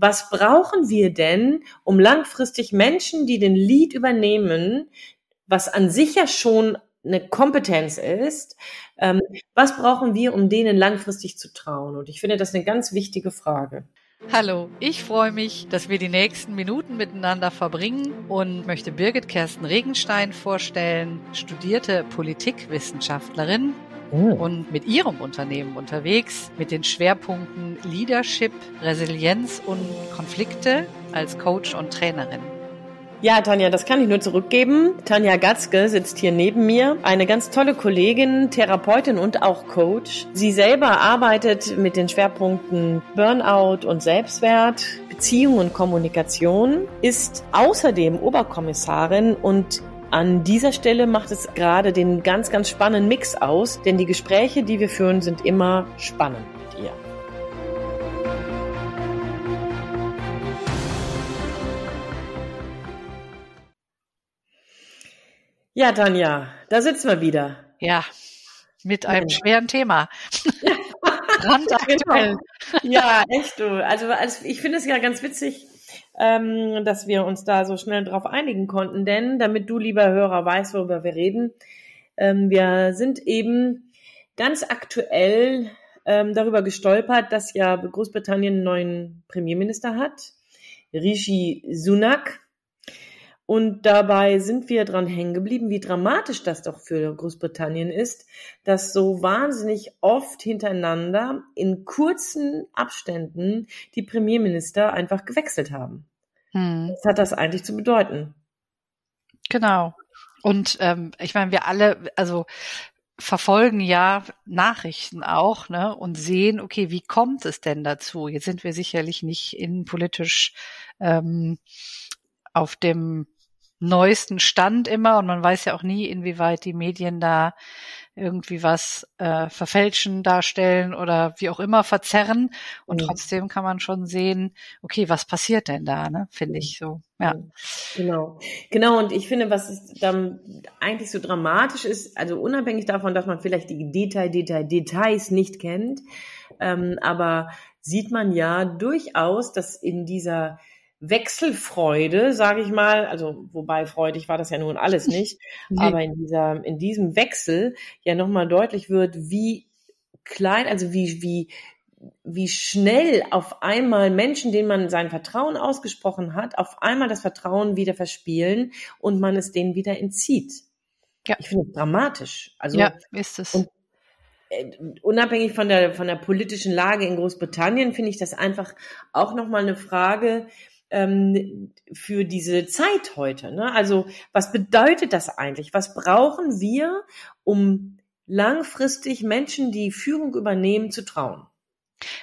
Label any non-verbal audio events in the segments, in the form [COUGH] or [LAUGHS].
was brauchen wir denn, um langfristig Menschen, die den Lead übernehmen, was an sich ja schon eine Kompetenz ist, ähm, was brauchen wir, um denen langfristig zu trauen? Und ich finde das eine ganz wichtige Frage. Hallo, ich freue mich, dass wir die nächsten Minuten miteinander verbringen und möchte Birgit Kersten Regenstein vorstellen, studierte Politikwissenschaftlerin oh. und mit ihrem Unternehmen unterwegs mit den Schwerpunkten Leadership, Resilienz und Konflikte als Coach und Trainerin. Ja, Tanja, das kann ich nur zurückgeben. Tanja Gatzke sitzt hier neben mir. Eine ganz tolle Kollegin, Therapeutin und auch Coach. Sie selber arbeitet mit den Schwerpunkten Burnout und Selbstwert, Beziehung und Kommunikation, ist außerdem Oberkommissarin und an dieser Stelle macht es gerade den ganz, ganz spannenden Mix aus, denn die Gespräche, die wir führen, sind immer spannend. Ja, Tanja, da sitzen wir wieder. Ja, mit einem ja. schweren Thema. [LAUGHS] Brandaktuell. ja, echt du. Also, also ich finde es ja ganz witzig, ähm, dass wir uns da so schnell drauf einigen konnten, denn damit du, lieber Hörer, weißt, worüber wir reden, ähm, wir sind eben ganz aktuell ähm, darüber gestolpert, dass ja Großbritannien einen neuen Premierminister hat, Rishi Sunak. Und dabei sind wir dran hängen geblieben, wie dramatisch das doch für Großbritannien ist, dass so wahnsinnig oft hintereinander in kurzen Abständen die Premierminister einfach gewechselt haben. Hm. Was hat das eigentlich zu bedeuten? Genau. Und ähm, ich meine, wir alle, also verfolgen ja Nachrichten auch, ne, und sehen, okay, wie kommt es denn dazu? Jetzt sind wir sicherlich nicht innenpolitisch ähm, auf dem neuesten Stand immer und man weiß ja auch nie, inwieweit die Medien da irgendwie was äh, verfälschen, darstellen oder wie auch immer verzerren. Und mhm. trotzdem kann man schon sehen, okay, was passiert denn da, ne? Finde ich so. Ja. Genau. Genau. Und ich finde, was dann eigentlich so dramatisch ist, also unabhängig davon, dass man vielleicht die Detail, Detail, Details nicht kennt, ähm, aber sieht man ja durchaus, dass in dieser Wechselfreude, sage ich mal, also wobei freudig war das ja nun alles [LAUGHS] nicht, nee. aber in dieser in diesem Wechsel ja nochmal deutlich wird, wie klein, also wie wie wie schnell auf einmal Menschen, denen man sein Vertrauen ausgesprochen hat, auf einmal das Vertrauen wieder verspielen und man es denen wieder entzieht. Ja. Ich finde es dramatisch. Also ja, ist es. Und äh, unabhängig von der von der politischen Lage in Großbritannien finde ich das einfach auch nochmal eine Frage ähm, für diese Zeit heute. Ne? Also was bedeutet das eigentlich? Was brauchen wir, um langfristig Menschen, die Führung übernehmen, zu trauen?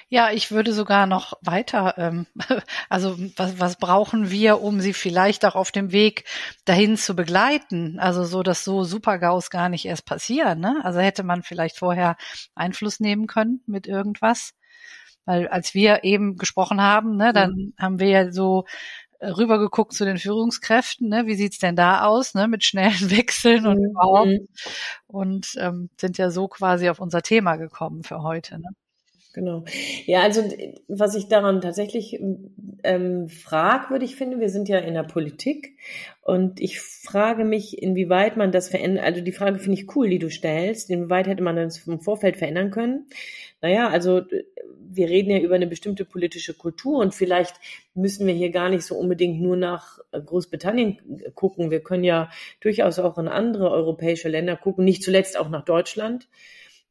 Ja, ich würde sogar noch weiter, ähm, [LAUGHS] also was, was brauchen wir, um sie vielleicht auch auf dem Weg dahin zu begleiten? Also so, dass so Supergaus gar nicht erst passieren. Ne? Also hätte man vielleicht vorher Einfluss nehmen können mit irgendwas. Weil als wir eben gesprochen haben, ne, dann mhm. haben wir ja so äh, rübergeguckt zu den Führungskräften, ne? wie sieht's denn da aus, ne? mit schnellen [LAUGHS] Wechseln und mhm. überhaupt. Und ähm, sind ja so quasi auf unser Thema gekommen für heute. Ne? Genau. Ja, also was ich daran tatsächlich ähm, fragwürdig finde, wir sind ja in der Politik und ich frage mich, inwieweit man das verändert, also die Frage finde ich cool, die du stellst, inwieweit hätte man das im Vorfeld verändern können? Naja, also wir reden ja über eine bestimmte politische Kultur und vielleicht müssen wir hier gar nicht so unbedingt nur nach Großbritannien gucken. Wir können ja durchaus auch in andere europäische Länder gucken, nicht zuletzt auch nach Deutschland,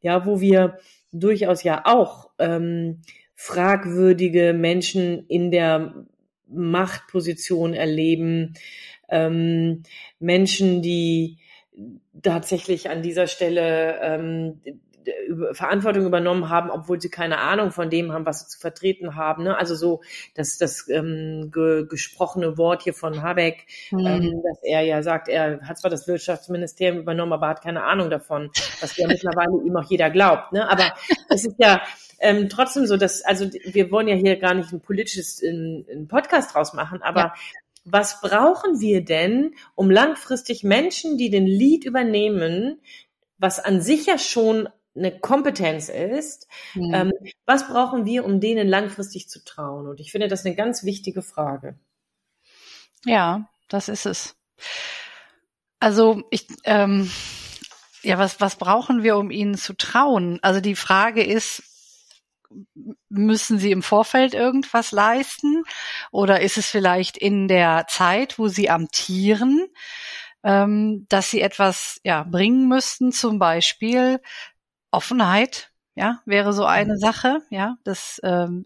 ja, wo wir durchaus ja auch ähm, fragwürdige Menschen in der Machtposition erleben, ähm, Menschen, die tatsächlich an dieser Stelle ähm, Verantwortung übernommen haben, obwohl sie keine Ahnung von dem haben, was sie zu vertreten haben. Ne? Also so das, das ähm, ge gesprochene Wort hier von Habeck, mhm. ähm, dass er ja sagt, er hat zwar das Wirtschaftsministerium übernommen, aber hat keine Ahnung davon, was ja mittlerweile ihm auch jeder glaubt. Ne? Aber es ist ja ähm, trotzdem so, dass, also wir wollen ja hier gar nicht ein politisches ein, ein Podcast draus machen, aber ja. Was brauchen wir denn, um langfristig Menschen, die den Lead übernehmen, was an sich ja schon eine Kompetenz ist. Mhm. Ähm, was brauchen wir, um denen langfristig zu trauen? Und ich finde das eine ganz wichtige Frage. Ja, das ist es. Also ich, ähm, ja, was, was brauchen wir, um ihnen zu trauen? Also die Frage ist, müssen sie im Vorfeld irgendwas leisten? Oder ist es vielleicht in der Zeit, wo sie amtieren, ähm, dass sie etwas ja, bringen müssten, zum Beispiel Offenheit, ja, wäre so eine mhm. Sache, ja, das ähm,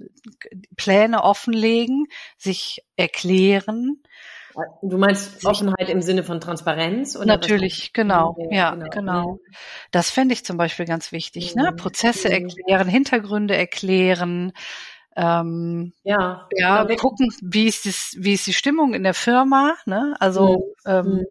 Pläne offenlegen, sich erklären, Du meinst Offenheit im Sinne von Transparenz? Oder Natürlich, genau. Ja, genau. genau. Das fände ich zum Beispiel ganz wichtig. Ne? Mhm. Prozesse erklären, Hintergründe erklären. Ähm, ja, ja, gucken, wie ist, das, wie ist die Stimmung in der Firma. Ne? Also mhm. ähm, mhm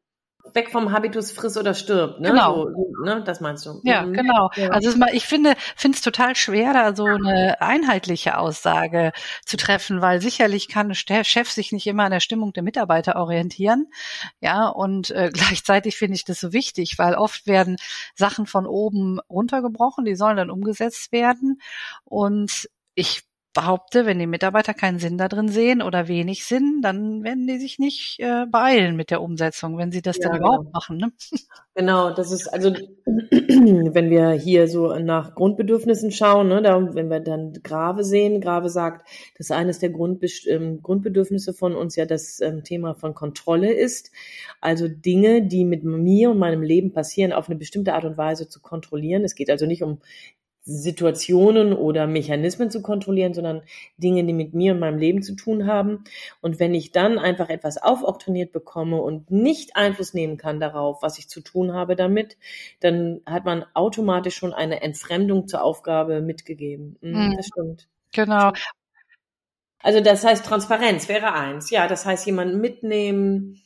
weg vom Habitus friss oder stirb, ne? Genau. So, ne? Das meinst du. Ja, mhm. genau. Ja. Also ich finde finde es total schwer, da so eine einheitliche Aussage zu treffen, weil sicherlich kann der Chef sich nicht immer an der Stimmung der Mitarbeiter orientieren. Ja, und äh, [LAUGHS] gleichzeitig finde ich das so wichtig, weil oft werden Sachen von oben runtergebrochen, die sollen dann umgesetzt werden. Und ich behaupte, wenn die Mitarbeiter keinen Sinn da drin sehen oder wenig Sinn, dann werden die sich nicht äh, beeilen mit der Umsetzung, wenn sie das ja, dann überhaupt genau. machen. Ne? Genau, das ist also, [CLEARS THROAT] wenn wir hier so nach Grundbedürfnissen schauen, ne, da, wenn wir dann Grave sehen, Grave sagt, dass eines der Grundbe ähm, Grundbedürfnisse von uns ja das ähm, Thema von Kontrolle ist. Also Dinge, die mit mir und meinem Leben passieren, auf eine bestimmte Art und Weise zu kontrollieren. Es geht also nicht um Situationen oder Mechanismen zu kontrollieren, sondern Dinge, die mit mir und meinem Leben zu tun haben. Und wenn ich dann einfach etwas aufoktroniert bekomme und nicht Einfluss nehmen kann darauf, was ich zu tun habe damit, dann hat man automatisch schon eine Entfremdung zur Aufgabe mitgegeben. Mhm, das stimmt. Genau. Also das heißt, Transparenz wäre eins. Ja, das heißt, jemanden mitnehmen,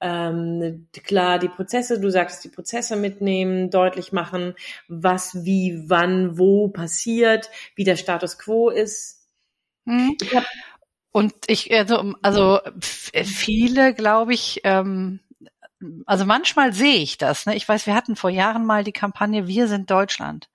ähm, klar die Prozesse, du sagst die Prozesse mitnehmen, deutlich machen, was, wie, wann, wo passiert, wie der Status quo ist. Mhm. Ich hab, und ich, also, also viele, glaube ich, ähm, also manchmal sehe ich das. Ne? Ich weiß, wir hatten vor Jahren mal die Kampagne Wir sind Deutschland.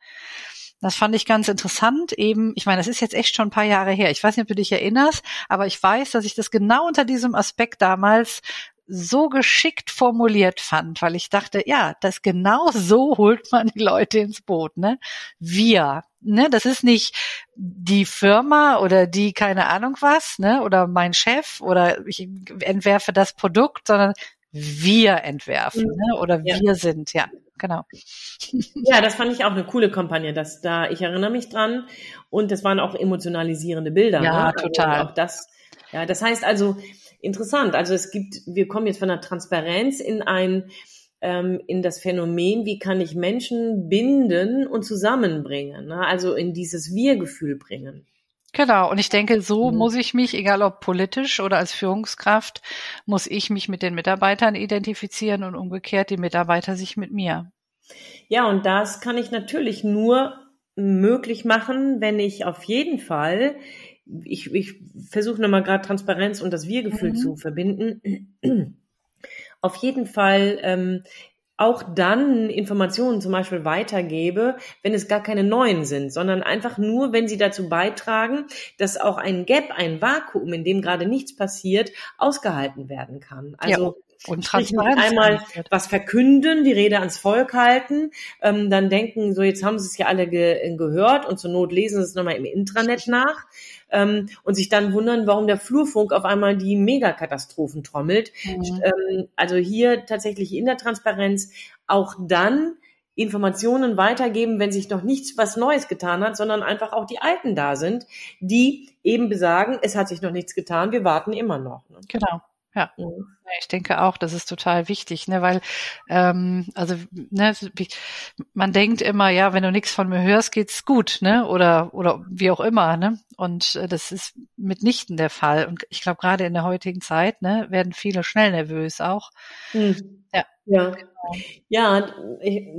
Das fand ich ganz interessant. Eben, ich meine, das ist jetzt echt schon ein paar Jahre her. Ich weiß nicht, ob du dich erinnerst, aber ich weiß, dass ich das genau unter diesem Aspekt damals so geschickt formuliert fand, weil ich dachte, ja, das genau so holt man die Leute ins Boot, ne? Wir, ne? Das ist nicht die Firma oder die keine Ahnung was, ne? Oder mein Chef oder ich entwerfe das Produkt, sondern wir entwerfen, mhm. ne? Oder ja. wir sind, ja, genau. [LAUGHS] Ja, das fand ich auch eine coole Kampagne, dass da, ich erinnere mich dran und das waren auch emotionalisierende Bilder. Ja, ne? total. Also auch das, ja, das heißt also, interessant. Also es gibt, wir kommen jetzt von der Transparenz in ein, ähm, in das Phänomen, wie kann ich Menschen binden und zusammenbringen, ne? also in dieses Wir-Gefühl bringen. Genau, und ich denke, so mhm. muss ich mich, egal ob politisch oder als Führungskraft, muss ich mich mit den Mitarbeitern identifizieren und umgekehrt die Mitarbeiter sich mit mir. Ja, und das kann ich natürlich nur möglich machen, wenn ich auf jeden Fall ich, ich versuche nochmal gerade Transparenz und das Wir-Gefühl mhm. zu verbinden. Auf jeden Fall ähm, auch dann Informationen zum Beispiel weitergebe, wenn es gar keine neuen sind, sondern einfach nur, wenn sie dazu beitragen, dass auch ein Gap, ein Vakuum, in dem gerade nichts passiert, ausgehalten werden kann. Also ja. Und Transparenz. Einmal was verkünden, die Rede ans Volk halten, ähm, dann denken, so jetzt haben sie es ja alle ge gehört und zur Not lesen sie es nochmal im Intranet nach ähm, und sich dann wundern, warum der Flurfunk auf einmal die Megakatastrophen trommelt. Mhm. Ähm, also hier tatsächlich in der Transparenz auch dann Informationen weitergeben, wenn sich noch nichts was Neues getan hat, sondern einfach auch die Alten da sind, die eben besagen, es hat sich noch nichts getan, wir warten immer noch. Ne? Genau. Ja. Mhm. Ich denke auch, das ist total wichtig, ne, weil ähm, also ne, man denkt immer, ja, wenn du nichts von mir hörst, geht's gut, ne, oder oder wie auch immer, ne, und äh, das ist mitnichten der Fall. Und ich glaube, gerade in der heutigen Zeit, ne, werden viele schnell nervös auch. Mhm. Ja. Ja. Genau. Ja,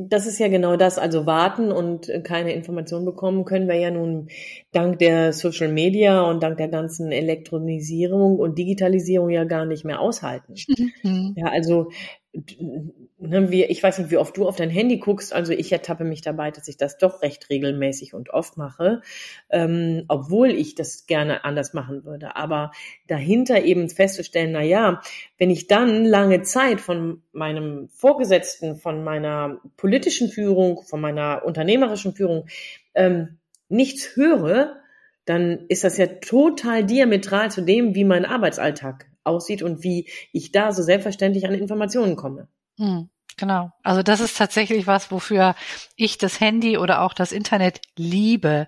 das ist ja genau das. Also warten und keine Information bekommen können wir ja nun dank der Social Media und dank der ganzen Elektronisierung und Digitalisierung ja gar nicht mehr aushalten. [LAUGHS] Mhm. Ja, also ich weiß nicht, wie oft du auf dein Handy guckst. Also ich ertappe mich dabei, dass ich das doch recht regelmäßig und oft mache, ähm, obwohl ich das gerne anders machen würde. Aber dahinter eben festzustellen, na ja, wenn ich dann lange Zeit von meinem Vorgesetzten, von meiner politischen Führung, von meiner unternehmerischen Führung ähm, nichts höre, dann ist das ja total diametral zu dem, wie mein Arbeitsalltag aussieht und wie ich da so selbstverständlich an Informationen komme. Hm, genau. Also das ist tatsächlich was, wofür ich das Handy oder auch das Internet liebe.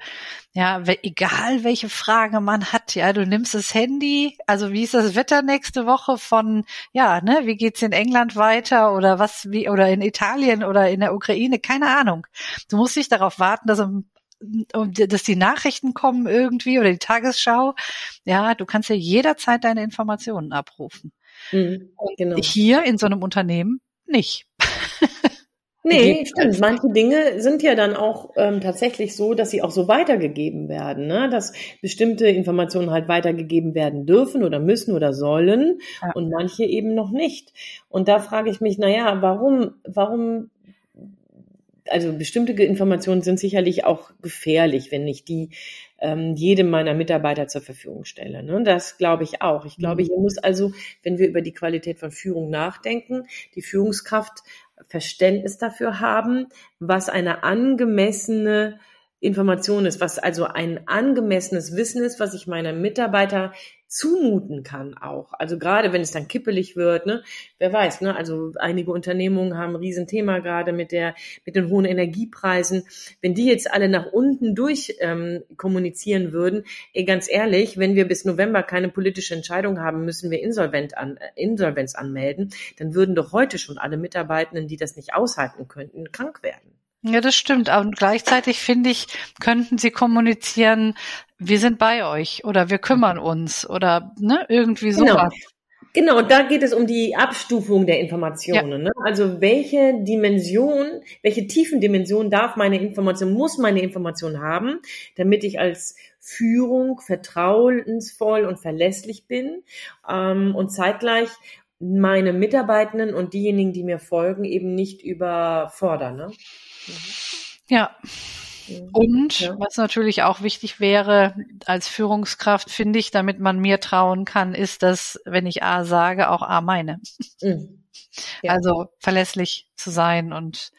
Ja, egal welche Frage man hat, ja, du nimmst das Handy, also wie ist das Wetter nächste Woche von, ja, ne, wie geht's in England weiter oder was, wie, oder in Italien oder in der Ukraine, keine Ahnung. Du musst nicht darauf warten, dass um dass die Nachrichten kommen irgendwie oder die Tagesschau. Ja, du kannst ja jederzeit deine Informationen abrufen. Mhm, genau. Hier in so einem Unternehmen nicht. Nee, stimmt. Manche Dinge sind ja dann auch ähm, tatsächlich so, dass sie auch so weitergegeben werden, ne? dass bestimmte Informationen halt weitergegeben werden dürfen oder müssen oder sollen ja. und manche eben noch nicht. Und da frage ich mich, na ja, warum, warum also bestimmte Informationen sind sicherlich auch gefährlich, wenn ich die ähm, jedem meiner Mitarbeiter zur Verfügung stelle. Ne? Das glaube ich auch. Ich glaube, mhm. hier muss also, wenn wir über die Qualität von Führung nachdenken, die Führungskraft Verständnis dafür haben, was eine angemessene Information ist, was also ein angemessenes Wissen ist, was ich meiner Mitarbeiter zumuten kann auch. Also gerade wenn es dann kippelig wird, ne, wer weiß, ne, also einige Unternehmungen haben ein Riesenthema gerade mit der, mit den hohen Energiepreisen. Wenn die jetzt alle nach unten durch ähm, kommunizieren würden, ey, ganz ehrlich, wenn wir bis November keine politische Entscheidung haben, müssen wir Insolvent an, äh, Insolvenz anmelden, dann würden doch heute schon alle Mitarbeitenden, die das nicht aushalten könnten, krank werden. Ja, das stimmt. Und gleichzeitig finde ich, könnten sie kommunizieren, wir sind bei euch oder wir kümmern uns oder ne, irgendwie genau. sowas. Genau, und da geht es um die Abstufung der Informationen. Ja. Ne? Also welche Dimension, welche tiefen Dimension darf meine Information, muss meine Information haben, damit ich als Führung vertrauensvoll und verlässlich bin ähm, und zeitgleich meine Mitarbeitenden und diejenigen, die mir folgen, eben nicht überfordern. Ne? Ja. Und ja. was natürlich auch wichtig wäre als Führungskraft, finde ich, damit man mir trauen kann, ist, dass wenn ich A sage, auch A meine. Mhm. Ja. Also verlässlich zu sein und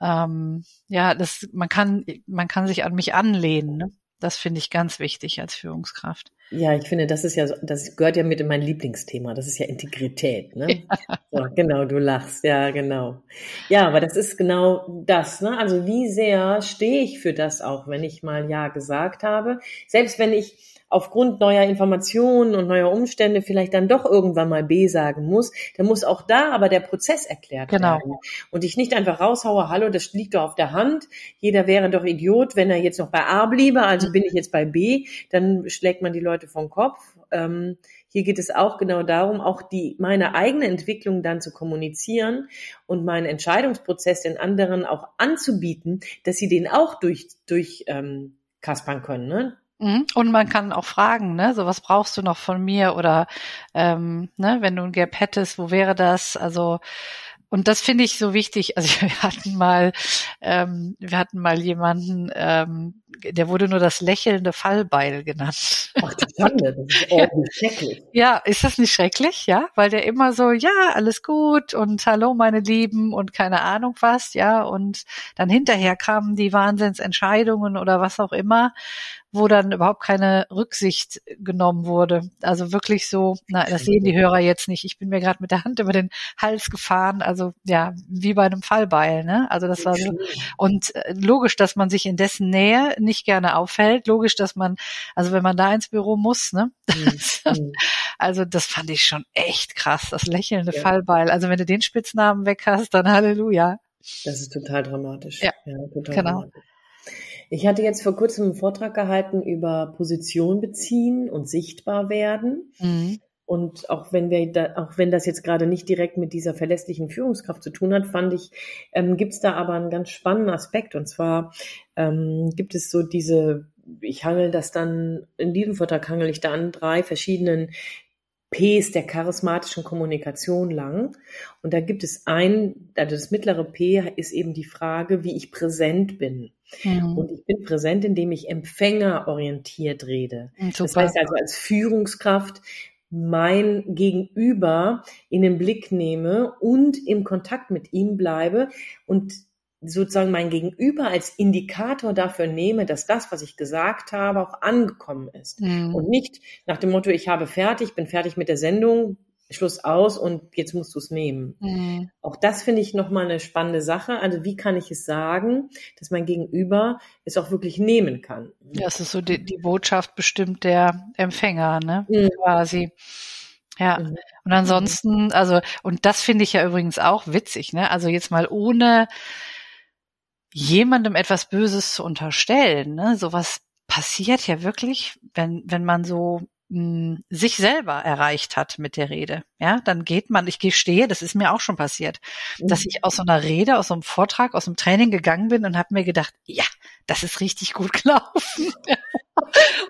ähm, ja, das man kann man kann sich an mich anlehnen. Ne? Das finde ich ganz wichtig als Führungskraft. Ja, ich finde, das ist ja, das gehört ja mit in mein Lieblingsthema. Das ist ja Integrität, ne? Ja. So, genau, du lachst, ja, genau. Ja, aber das ist genau das, ne? Also wie sehr stehe ich für das auch, wenn ich mal Ja gesagt habe? Selbst wenn ich aufgrund neuer Informationen und neuer Umstände vielleicht dann doch irgendwann mal B sagen muss, dann muss auch da aber der Prozess erklärt genau. werden. Und ich nicht einfach raushaue, hallo, das liegt doch auf der Hand, jeder wäre doch Idiot, wenn er jetzt noch bei A bliebe, also bin ich jetzt bei B, dann schlägt man die Leute vom Kopf. Ähm, hier geht es auch genau darum, auch die, meine eigene Entwicklung dann zu kommunizieren und meinen Entscheidungsprozess den anderen auch anzubieten, dass sie den auch durch, durch ähm, kaspern können. Ne? Mhm. Und man kann auch fragen, ne, so was brauchst du noch von mir oder ähm, ne, wenn du ein Gap hättest, wo wäre das? Also und das finde ich so wichtig. Also [LAUGHS] wir hatten mal, ähm, wir hatten mal jemanden, ähm, der wurde nur das lächelnde Fallbeil genannt. Ach, die Schande, das ist [LAUGHS] auch schrecklich. Ja, ist das nicht schrecklich? Ja, weil der immer so, ja, alles gut und hallo meine Lieben und keine Ahnung was, ja, und dann hinterher kamen die Wahnsinnsentscheidungen oder was auch immer wo dann überhaupt keine Rücksicht genommen wurde. Also wirklich so, na, das sehen die Hörer jetzt nicht. Ich bin mir gerade mit der Hand über den Hals gefahren, also ja, wie bei einem Fallbeil, ne? Also das war so. Und äh, logisch, dass man sich in dessen Nähe nicht gerne aufhält. Logisch, dass man, also wenn man da ins Büro muss, ne? Mhm. [LAUGHS] also das fand ich schon echt krass, das lächelnde ja. Fallbeil. Also wenn du den Spitznamen weg hast, dann Halleluja. Das ist total dramatisch. Ja, ja total genau. Dramatisch. Ich hatte jetzt vor kurzem einen Vortrag gehalten über Position beziehen und sichtbar werden. Mhm. Und auch wenn wir da, auch wenn das jetzt gerade nicht direkt mit dieser verlässlichen Führungskraft zu tun hat, fand ich, ähm, gibt es da aber einen ganz spannenden Aspekt. Und zwar ähm, gibt es so diese, ich hangel das dann, in diesem Vortrag hangel ich da an drei verschiedenen Ps der charismatischen Kommunikation lang. Und da gibt es ein, also das mittlere P ist eben die Frage, wie ich präsent bin. Mhm. Und ich bin präsent, indem ich empfängerorientiert rede. Super. Das heißt also als Führungskraft mein Gegenüber in den Blick nehme und im Kontakt mit ihm bleibe und sozusagen mein Gegenüber als Indikator dafür nehme, dass das, was ich gesagt habe, auch angekommen ist. Mhm. Und nicht nach dem Motto, ich habe fertig, bin fertig mit der Sendung, Schluss aus und jetzt musst du es nehmen. Mhm. Auch das finde ich nochmal eine spannende Sache. Also wie kann ich es sagen, dass mein Gegenüber es auch wirklich nehmen kann? Das ist so die, die Botschaft bestimmt der Empfänger, ne? Mhm. Quasi. Ja. Mhm. Und ansonsten, also, und das finde ich ja übrigens auch witzig, ne? Also jetzt mal ohne jemandem etwas Böses zu unterstellen. Ne? Sowas passiert ja wirklich, wenn, wenn man so mh, sich selber erreicht hat mit der Rede. Ja, dann geht man, ich gestehe, das ist mir auch schon passiert, mhm. dass ich aus so einer Rede, aus so einem Vortrag, aus einem Training gegangen bin und habe mir gedacht, ja, das ist richtig gut [LAUGHS] gelaufen.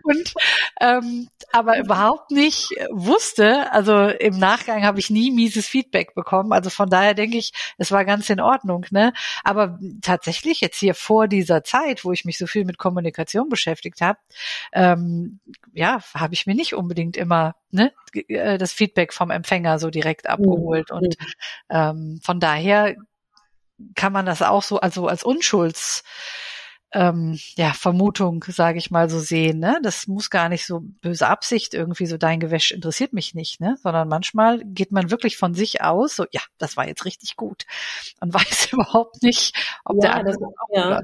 und ähm, aber überhaupt nicht wusste, also im Nachgang habe ich nie mieses Feedback bekommen. Also von daher denke ich, es war ganz in Ordnung. Ne? Aber tatsächlich jetzt hier vor dieser Zeit, wo ich mich so viel mit Kommunikation beschäftigt habe, ähm, ja, habe ich mir nicht unbedingt immer ne, äh, das Feedback vom Empfänger so direkt abgeholt. Mhm. Und ähm, von daher kann man das auch so also als Unschulds ähm, ja, Vermutung, sage ich mal so sehen. Ne? Das muss gar nicht so böse Absicht irgendwie so dein Gewäsch interessiert mich nicht, ne? sondern manchmal geht man wirklich von sich aus, so ja, das war jetzt richtig gut und [LAUGHS] weiß überhaupt nicht, ob ja, der andere das, auch ja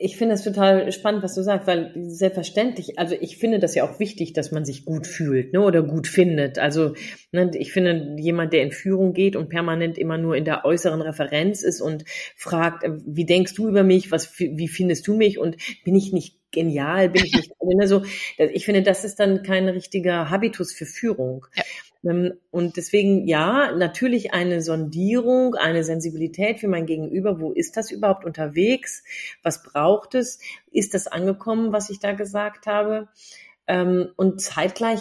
ich finde es total spannend, was du sagst, weil selbstverständlich, also ich finde das ja auch wichtig, dass man sich gut fühlt ne, oder gut findet. Also ne, ich finde, jemand, der in Führung geht und permanent immer nur in der äußeren Referenz ist und fragt, äh, wie denkst du über mich, was, wie findest du mich und bin ich nicht genial, bin ich nicht, [LAUGHS] also ich finde, das ist dann kein richtiger Habitus für Führung. Ja. Ähm, und deswegen, ja, natürlich eine Sondierung, eine Sensibilität für mein Gegenüber. Wo ist das überhaupt unterwegs? Was braucht es? Ist das angekommen, was ich da gesagt habe? Ähm, und zeitgleich,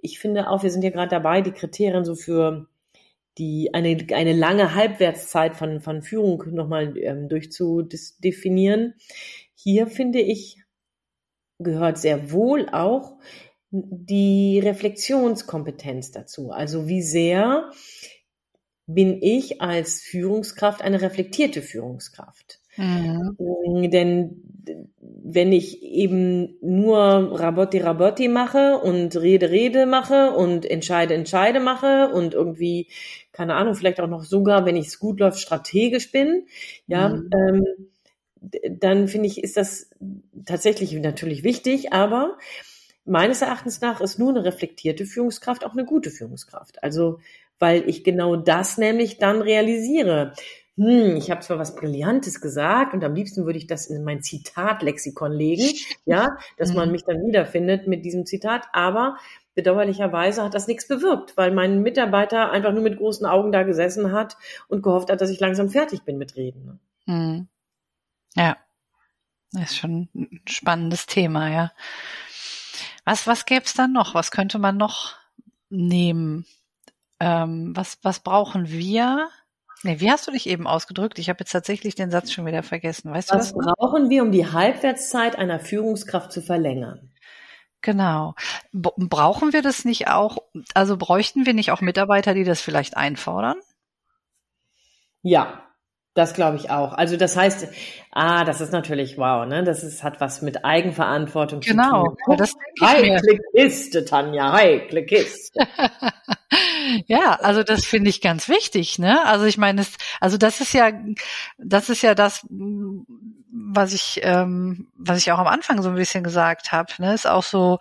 ich finde auch, wir sind ja gerade dabei, die Kriterien so für die eine, eine lange Halbwertszeit von, von Führung nochmal ähm, durchzudefinieren. Hier finde ich, gehört sehr wohl auch die Reflexionskompetenz dazu. Also wie sehr bin ich als Führungskraft eine reflektierte Führungskraft? Mhm. Denn wenn ich eben nur Rabotti Rabotti mache und Rede Rede mache und Entscheide Entscheide mache und irgendwie, keine Ahnung, vielleicht auch noch sogar, wenn ich es gut läuft, strategisch bin, ja, mhm. ähm, dann finde ich, ist das tatsächlich natürlich wichtig, aber meines Erachtens nach ist nur eine reflektierte Führungskraft auch eine gute Führungskraft. Also, weil ich genau das nämlich dann realisiere. Hm, ich habe zwar was Brillantes gesagt und am liebsten würde ich das in mein Zitatlexikon legen, ja, dass man mhm. mich dann wiederfindet mit diesem Zitat, aber bedauerlicherweise hat das nichts bewirkt, weil mein Mitarbeiter einfach nur mit großen Augen da gesessen hat und gehofft hat, dass ich langsam fertig bin mit Reden. Hm. Ja, das ist schon ein spannendes Thema, ja. Was, was gäbe es dann noch? Was könnte man noch nehmen? Ähm, was, was brauchen wir? Nee, wie hast du dich eben ausgedrückt? Ich habe jetzt tatsächlich den Satz schon wieder vergessen. Weißt was du was? brauchen wir, um die Halbwertszeit einer Führungskraft zu verlängern? Genau. Brauchen wir das nicht auch? Also bräuchten wir nicht auch Mitarbeiter, die das vielleicht einfordern? Ja, das glaube ich auch. Also das heißt, ah, das ist natürlich wow, ne? Das ist, hat was mit Eigenverantwortung genau, zu tun. Genau. Das heikle Kiste, Tanja, heikle Kiste. [LAUGHS] ja, also das finde ich ganz wichtig, ne? Also ich meine, es, also das ist ja, das ist ja das, was ich, ähm, was ich auch am Anfang so ein bisschen gesagt habe, ne? Ist auch so,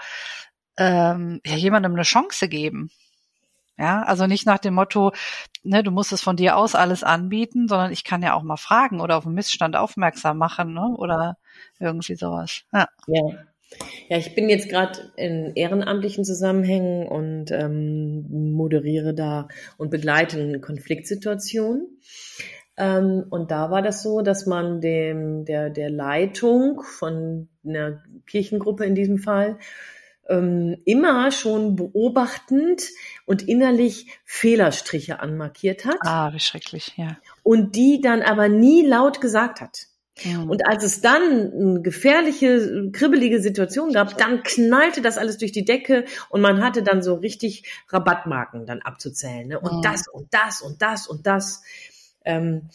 ähm, ja, jemandem eine Chance geben. Ja, also nicht nach dem Motto, ne, du musst es von dir aus alles anbieten, sondern ich kann ja auch mal fragen oder auf einen Missstand aufmerksam machen, ne, oder irgendwie sowas. Ja. ja. Ja, ich bin jetzt gerade in ehrenamtlichen Zusammenhängen und ähm, moderiere da und begleite eine Konfliktsituation. Ähm, und da war das so, dass man dem der der Leitung von einer Kirchengruppe in diesem Fall ähm, immer schon beobachtend und innerlich Fehlerstriche anmarkiert hat. Ah, wie schrecklich, ja. Und die dann aber nie laut gesagt hat. Mhm. Und als es dann eine gefährliche, kribbelige Situation gab, dann knallte das alles durch die Decke und man hatte dann so richtig Rabattmarken dann abzuzählen. Ne? Und Mhm. das und das und das und das. Ähm,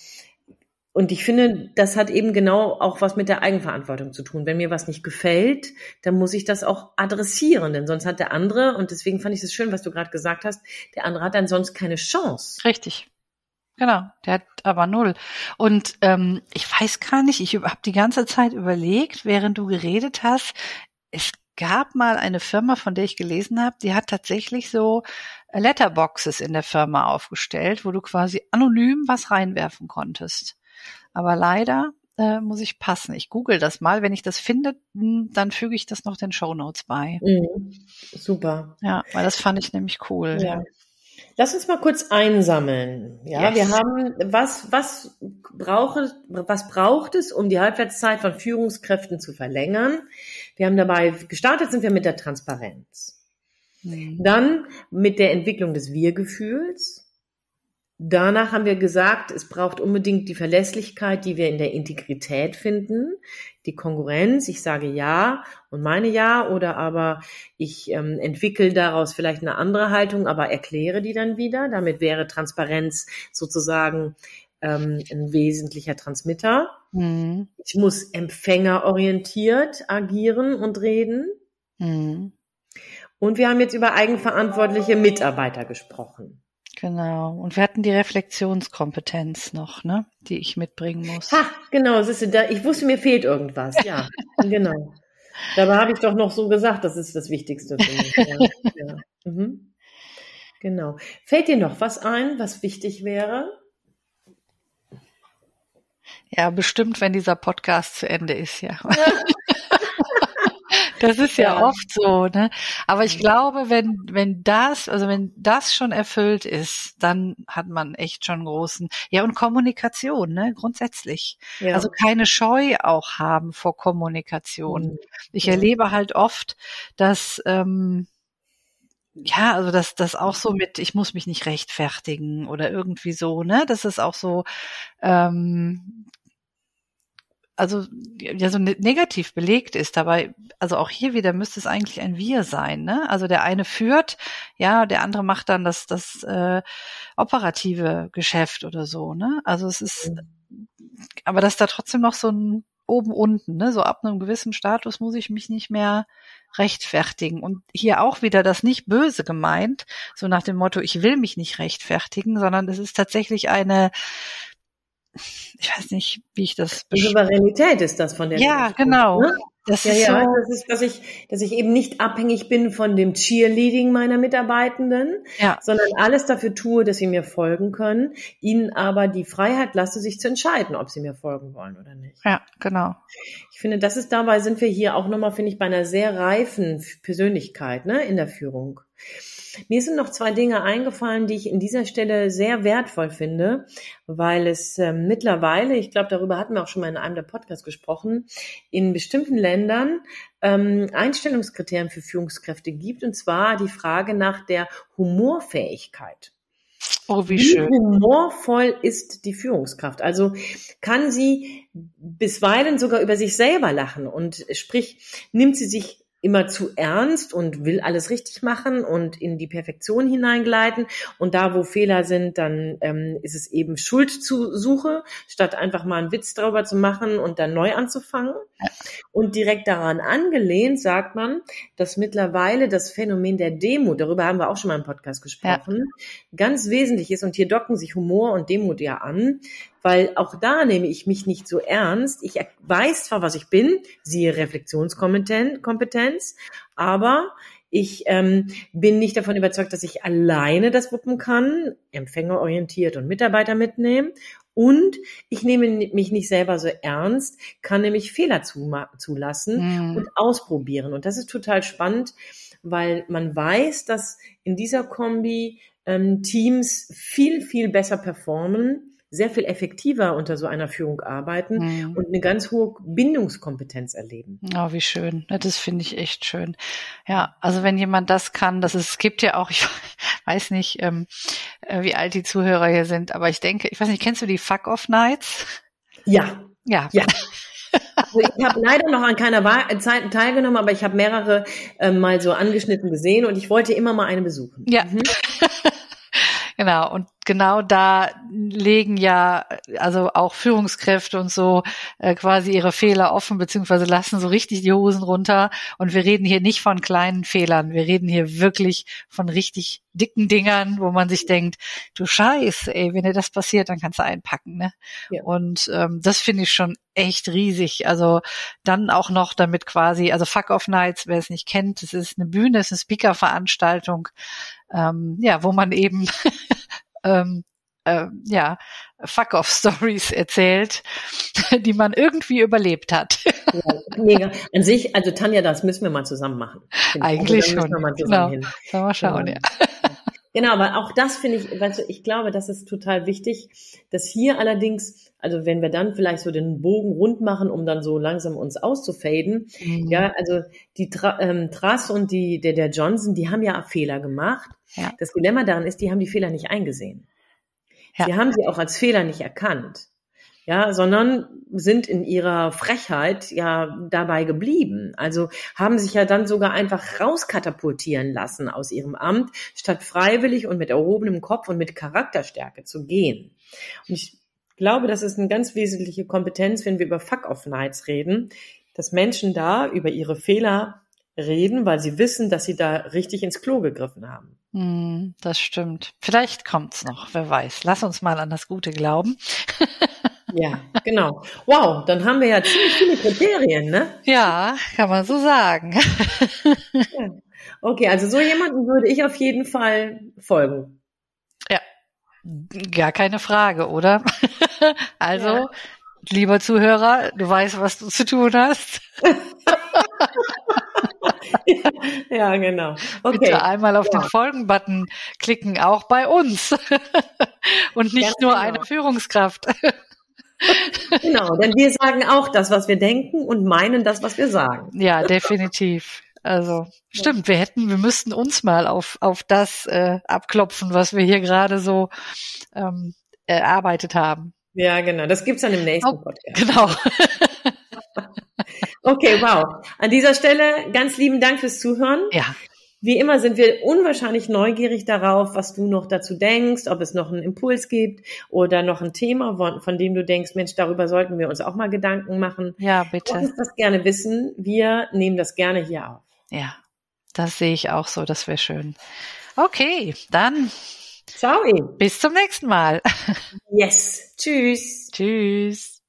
und ich finde, das hat eben genau auch was mit der Eigenverantwortung zu tun. Wenn mir was nicht gefällt, dann muss ich das auch adressieren, denn sonst hat der andere, und deswegen fand ich es schön, was du gerade gesagt hast, der andere hat dann sonst keine Chance. Richtig. Genau, der hat aber null. Und ähm, ich weiß gar nicht, ich habe die ganze Zeit überlegt, während du geredet hast, es gab mal eine Firma, von der ich gelesen habe, die hat tatsächlich so Letterboxes in der Firma aufgestellt, wo du quasi anonym was reinwerfen konntest. Aber leider äh, muss ich passen. Ich google das mal. Wenn ich das finde, mh, dann füge ich das noch den Show Notes bei. Mhm. Super. Ja, weil das fand ich nämlich cool. Ja. Lass uns mal kurz einsammeln. Ja, Yes. wir haben, was, was braucht, was braucht es, um die Halbwertszeit von Führungskräften zu verlängern? Wir haben dabei, gestartet sind wir mit der Transparenz. Mhm. Dann mit der Entwicklung des Wir-Gefühls. Danach haben wir gesagt, es braucht unbedingt die Verlässlichkeit, die wir in der Integrität finden, die Konkurrenz. Ich sage ja und meine ja oder aber ich ähm, entwickle daraus vielleicht eine andere Haltung, aber erkläre die dann wieder. Damit wäre Transparenz sozusagen ähm, ein wesentlicher Transmitter. Mhm. Ich muss empfängerorientiert agieren und reden. Mhm. Und wir haben jetzt über eigenverantwortliche Mitarbeiter gesprochen. Genau. Und wir hatten die Reflexionskompetenz noch, ne, die ich mitbringen muss. Ha, genau, siehst du, da, ich wusste, mir fehlt irgendwas. Ja, [LAUGHS] genau. Dabei habe ich doch noch so gesagt, das ist das Wichtigste für mich. Ja, [LAUGHS] ja. Mhm. Genau. Fällt dir noch was ein, was wichtig wäre? Ja, bestimmt, wenn dieser Podcast zu Ende ist, ja. [LAUGHS] Das ist ja, Ja. oft so, ne? Aber ich glaube, wenn, wenn das, also wenn das schon erfüllt ist, dann hat man echt schon großen, ja, und Kommunikation, ne, grundsätzlich. Ja. Also keine Scheu auch haben vor Kommunikation. Mhm. Ich Ja. erlebe halt oft, dass, ähm, ja, also dass das auch so mit, ich muss mich nicht rechtfertigen oder irgendwie so, ne? Das ist auch so, ähm, also ja so ne- negativ belegt ist. Dabei, also auch hier wieder müsste es eigentlich ein Wir sein, ne? Also der eine führt, ja, der andere macht dann das das äh, operative Geschäft oder so, ne? Also es ist, aber dass da trotzdem noch so ein oben unten, ne? So ab einem gewissen Status muss ich mich nicht mehr rechtfertigen. Und hier auch wieder das nicht böse gemeint, so nach dem Motto, ich will mich nicht rechtfertigen, sondern es ist tatsächlich eine, ich weiß nicht, wie ich das Die Souveränität ist das von der Ja, sprichst, genau. Ne? Das Ja, ist ja, so, das ist, dass ich, dass ich eben nicht abhängig bin von dem Cheerleading meiner Mitarbeitenden, ja, sondern alles dafür tue, dass sie mir folgen können, ihnen aber die Freiheit lasse, sich zu entscheiden, ob sie mir folgen wollen oder nicht. ja, genau. Ich finde, das ist dabei, sind wir hier auch nochmal, finde ich, bei einer sehr reifen Persönlichkeit ne, in der Führung. Mir sind noch zwei Dinge eingefallen, die ich in dieser Stelle sehr wertvoll finde, weil es ähm, mittlerweile, ich glaube, darüber hatten wir auch schon mal in einem der Podcasts gesprochen, in bestimmten Ländern ähm, Einstellungskriterien für Führungskräfte gibt, und zwar die Frage nach der Humorfähigkeit. Oh, wie Wie schön. humorvoll ist die Führungskraft? Also kann sie bisweilen sogar über sich selber lachen und sprich, nimmt sie sich immer zu ernst und will alles richtig machen und in die Perfektion hineingleiten. Und da, wo Fehler sind, dann ähm, ist es eben Schuldsuche, statt einfach mal einen Witz darüber zu machen und dann neu anzufangen. Und direkt daran angelehnt sagt man, dass mittlerweile das Phänomen der Demut, darüber haben wir auch schon mal im Podcast gesprochen, ganz wesentlich ist. Und hier docken sich Humor und Demut ja an, weil auch da nehme ich mich nicht so ernst. Ich weiß zwar, was ich bin, siehe Reflexionskompetenz, aber ich ähm, bin nicht davon überzeugt, dass ich alleine das wuppen kann, empfängerorientiert und Mitarbeiter mitnehmen. Und ich nehme mich nicht selber so ernst, kann nämlich Fehler zulassen Mhm. und ausprobieren. Und das ist total spannend, weil man weiß, dass in dieser Kombi ähm, Teams viel, viel besser performen, sehr viel effektiver unter so einer Führung arbeiten mhm. und eine ganz hohe Bindungskompetenz erleben. Oh, wie schön. Das finde ich echt schön. Ja, also wenn jemand das kann, das ist, es gibt ja auch, [LAUGHS] ich weiß nicht, ähm, äh, wie alt die Zuhörer hier sind, aber ich denke, ich weiß nicht, kennst du die Fuck-Off-Nights? Ja. Ja. Ja. Also ich habe leider noch an keiner Zeit teilgenommen, aber ich habe mehrere äh, mal so angeschnitten gesehen und ich wollte immer mal eine besuchen. Ja. Mhm. [LAUGHS] genau. Und genau da legen ja also auch Führungskräfte und so äh, quasi ihre Fehler offen beziehungsweise lassen so richtig die Hosen runter. Und wir reden hier nicht von kleinen Fehlern, wir reden hier wirklich von richtig dicken Dingern, wo man sich denkt, du Scheiß, ey, wenn dir das passiert, dann kannst du einpacken. Ne? Ja. Und ähm, das finde ich schon echt riesig. Also dann auch noch damit quasi, also Fuck Off Nights, wer es nicht kennt, es ist eine Bühne, es ist eine Speaker-Veranstaltung, ähm, ja, wo man eben [LAUGHS] ähm, äh, ja, Fuck-off-Stories erzählt, [LAUGHS] die man irgendwie überlebt hat. Ja, mega. An sich, also Tanja, das müssen wir mal zusammen machen. Eigentlich also, schon. Wir genau. Hin. Mal schauen, genau. ja. [LAUGHS] Genau, aber auch das finde ich, weißt du, ich glaube, das ist total wichtig, dass hier allerdings, also wenn wir dann vielleicht so den Bogen rund machen, um dann so langsam uns auszufaden, mhm. ja, also die Tra ähm, Trass und die, der, der Johnson, die haben ja Fehler gemacht. Ja. Das Dilemma daran ist, die haben die Fehler nicht eingesehen. Ja. Sie haben sie auch als Fehler nicht erkannt. Ja, sondern sind in ihrer Frechheit ja dabei geblieben. Also haben sich ja dann sogar einfach rauskatapultieren lassen aus ihrem Amt, statt freiwillig und mit erhobenem Kopf und mit Charakterstärke zu gehen. Und ich glaube, das ist eine ganz wesentliche Kompetenz, wenn wir über Fuck-Off-Nights reden, dass Menschen da über ihre Fehler reden, weil sie wissen, dass sie da richtig ins Klo gegriffen haben. Hm, das stimmt. Vielleicht kommt's noch, wer weiß. Lass uns mal an das Gute glauben. [LAUGHS] ja, genau. Wow, dann haben wir ja ziemlich viele Kriterien, ne? Ja, kann man so sagen. ja. Okay, also so jemanden würde ich auf jeden Fall folgen. Ja, gar keine Frage, oder? [LAUGHS] also, ja. lieber Zuhörer, du weißt, was du zu tun hast. [LAUGHS] ja, genau. Okay. Bitte einmal auf ja. den Folgen-Button klicken, auch bei uns. [LAUGHS] Und nicht ja, nur genau. eine Führungskraft. Genau, denn wir sagen auch das, was wir denken und meinen das, was wir sagen. Ja, definitiv. Also stimmt, wir hätten, wir müssten uns mal auf auf das äh, abklopfen, was wir hier gerade so ähm, erarbeitet haben. Ja, genau. Das gibt's dann im nächsten oh, Podcast. Genau. [LAUGHS] Okay, wow. An dieser Stelle ganz lieben Dank fürs Zuhören. Ja. Wie immer sind wir unwahrscheinlich neugierig darauf, was du noch dazu denkst, ob es noch einen Impuls gibt oder noch ein Thema, von, von dem du denkst, Mensch, darüber sollten wir uns auch mal Gedanken machen. Ja, bitte. Lass uns das gerne wissen. Wir nehmen das gerne hier auf. Ja, das sehe ich auch so. Das wäre schön. Okay, dann. Ciao. Bis zum nächsten Mal. [LAUGHS] Yes. Tschüss. Tschüss.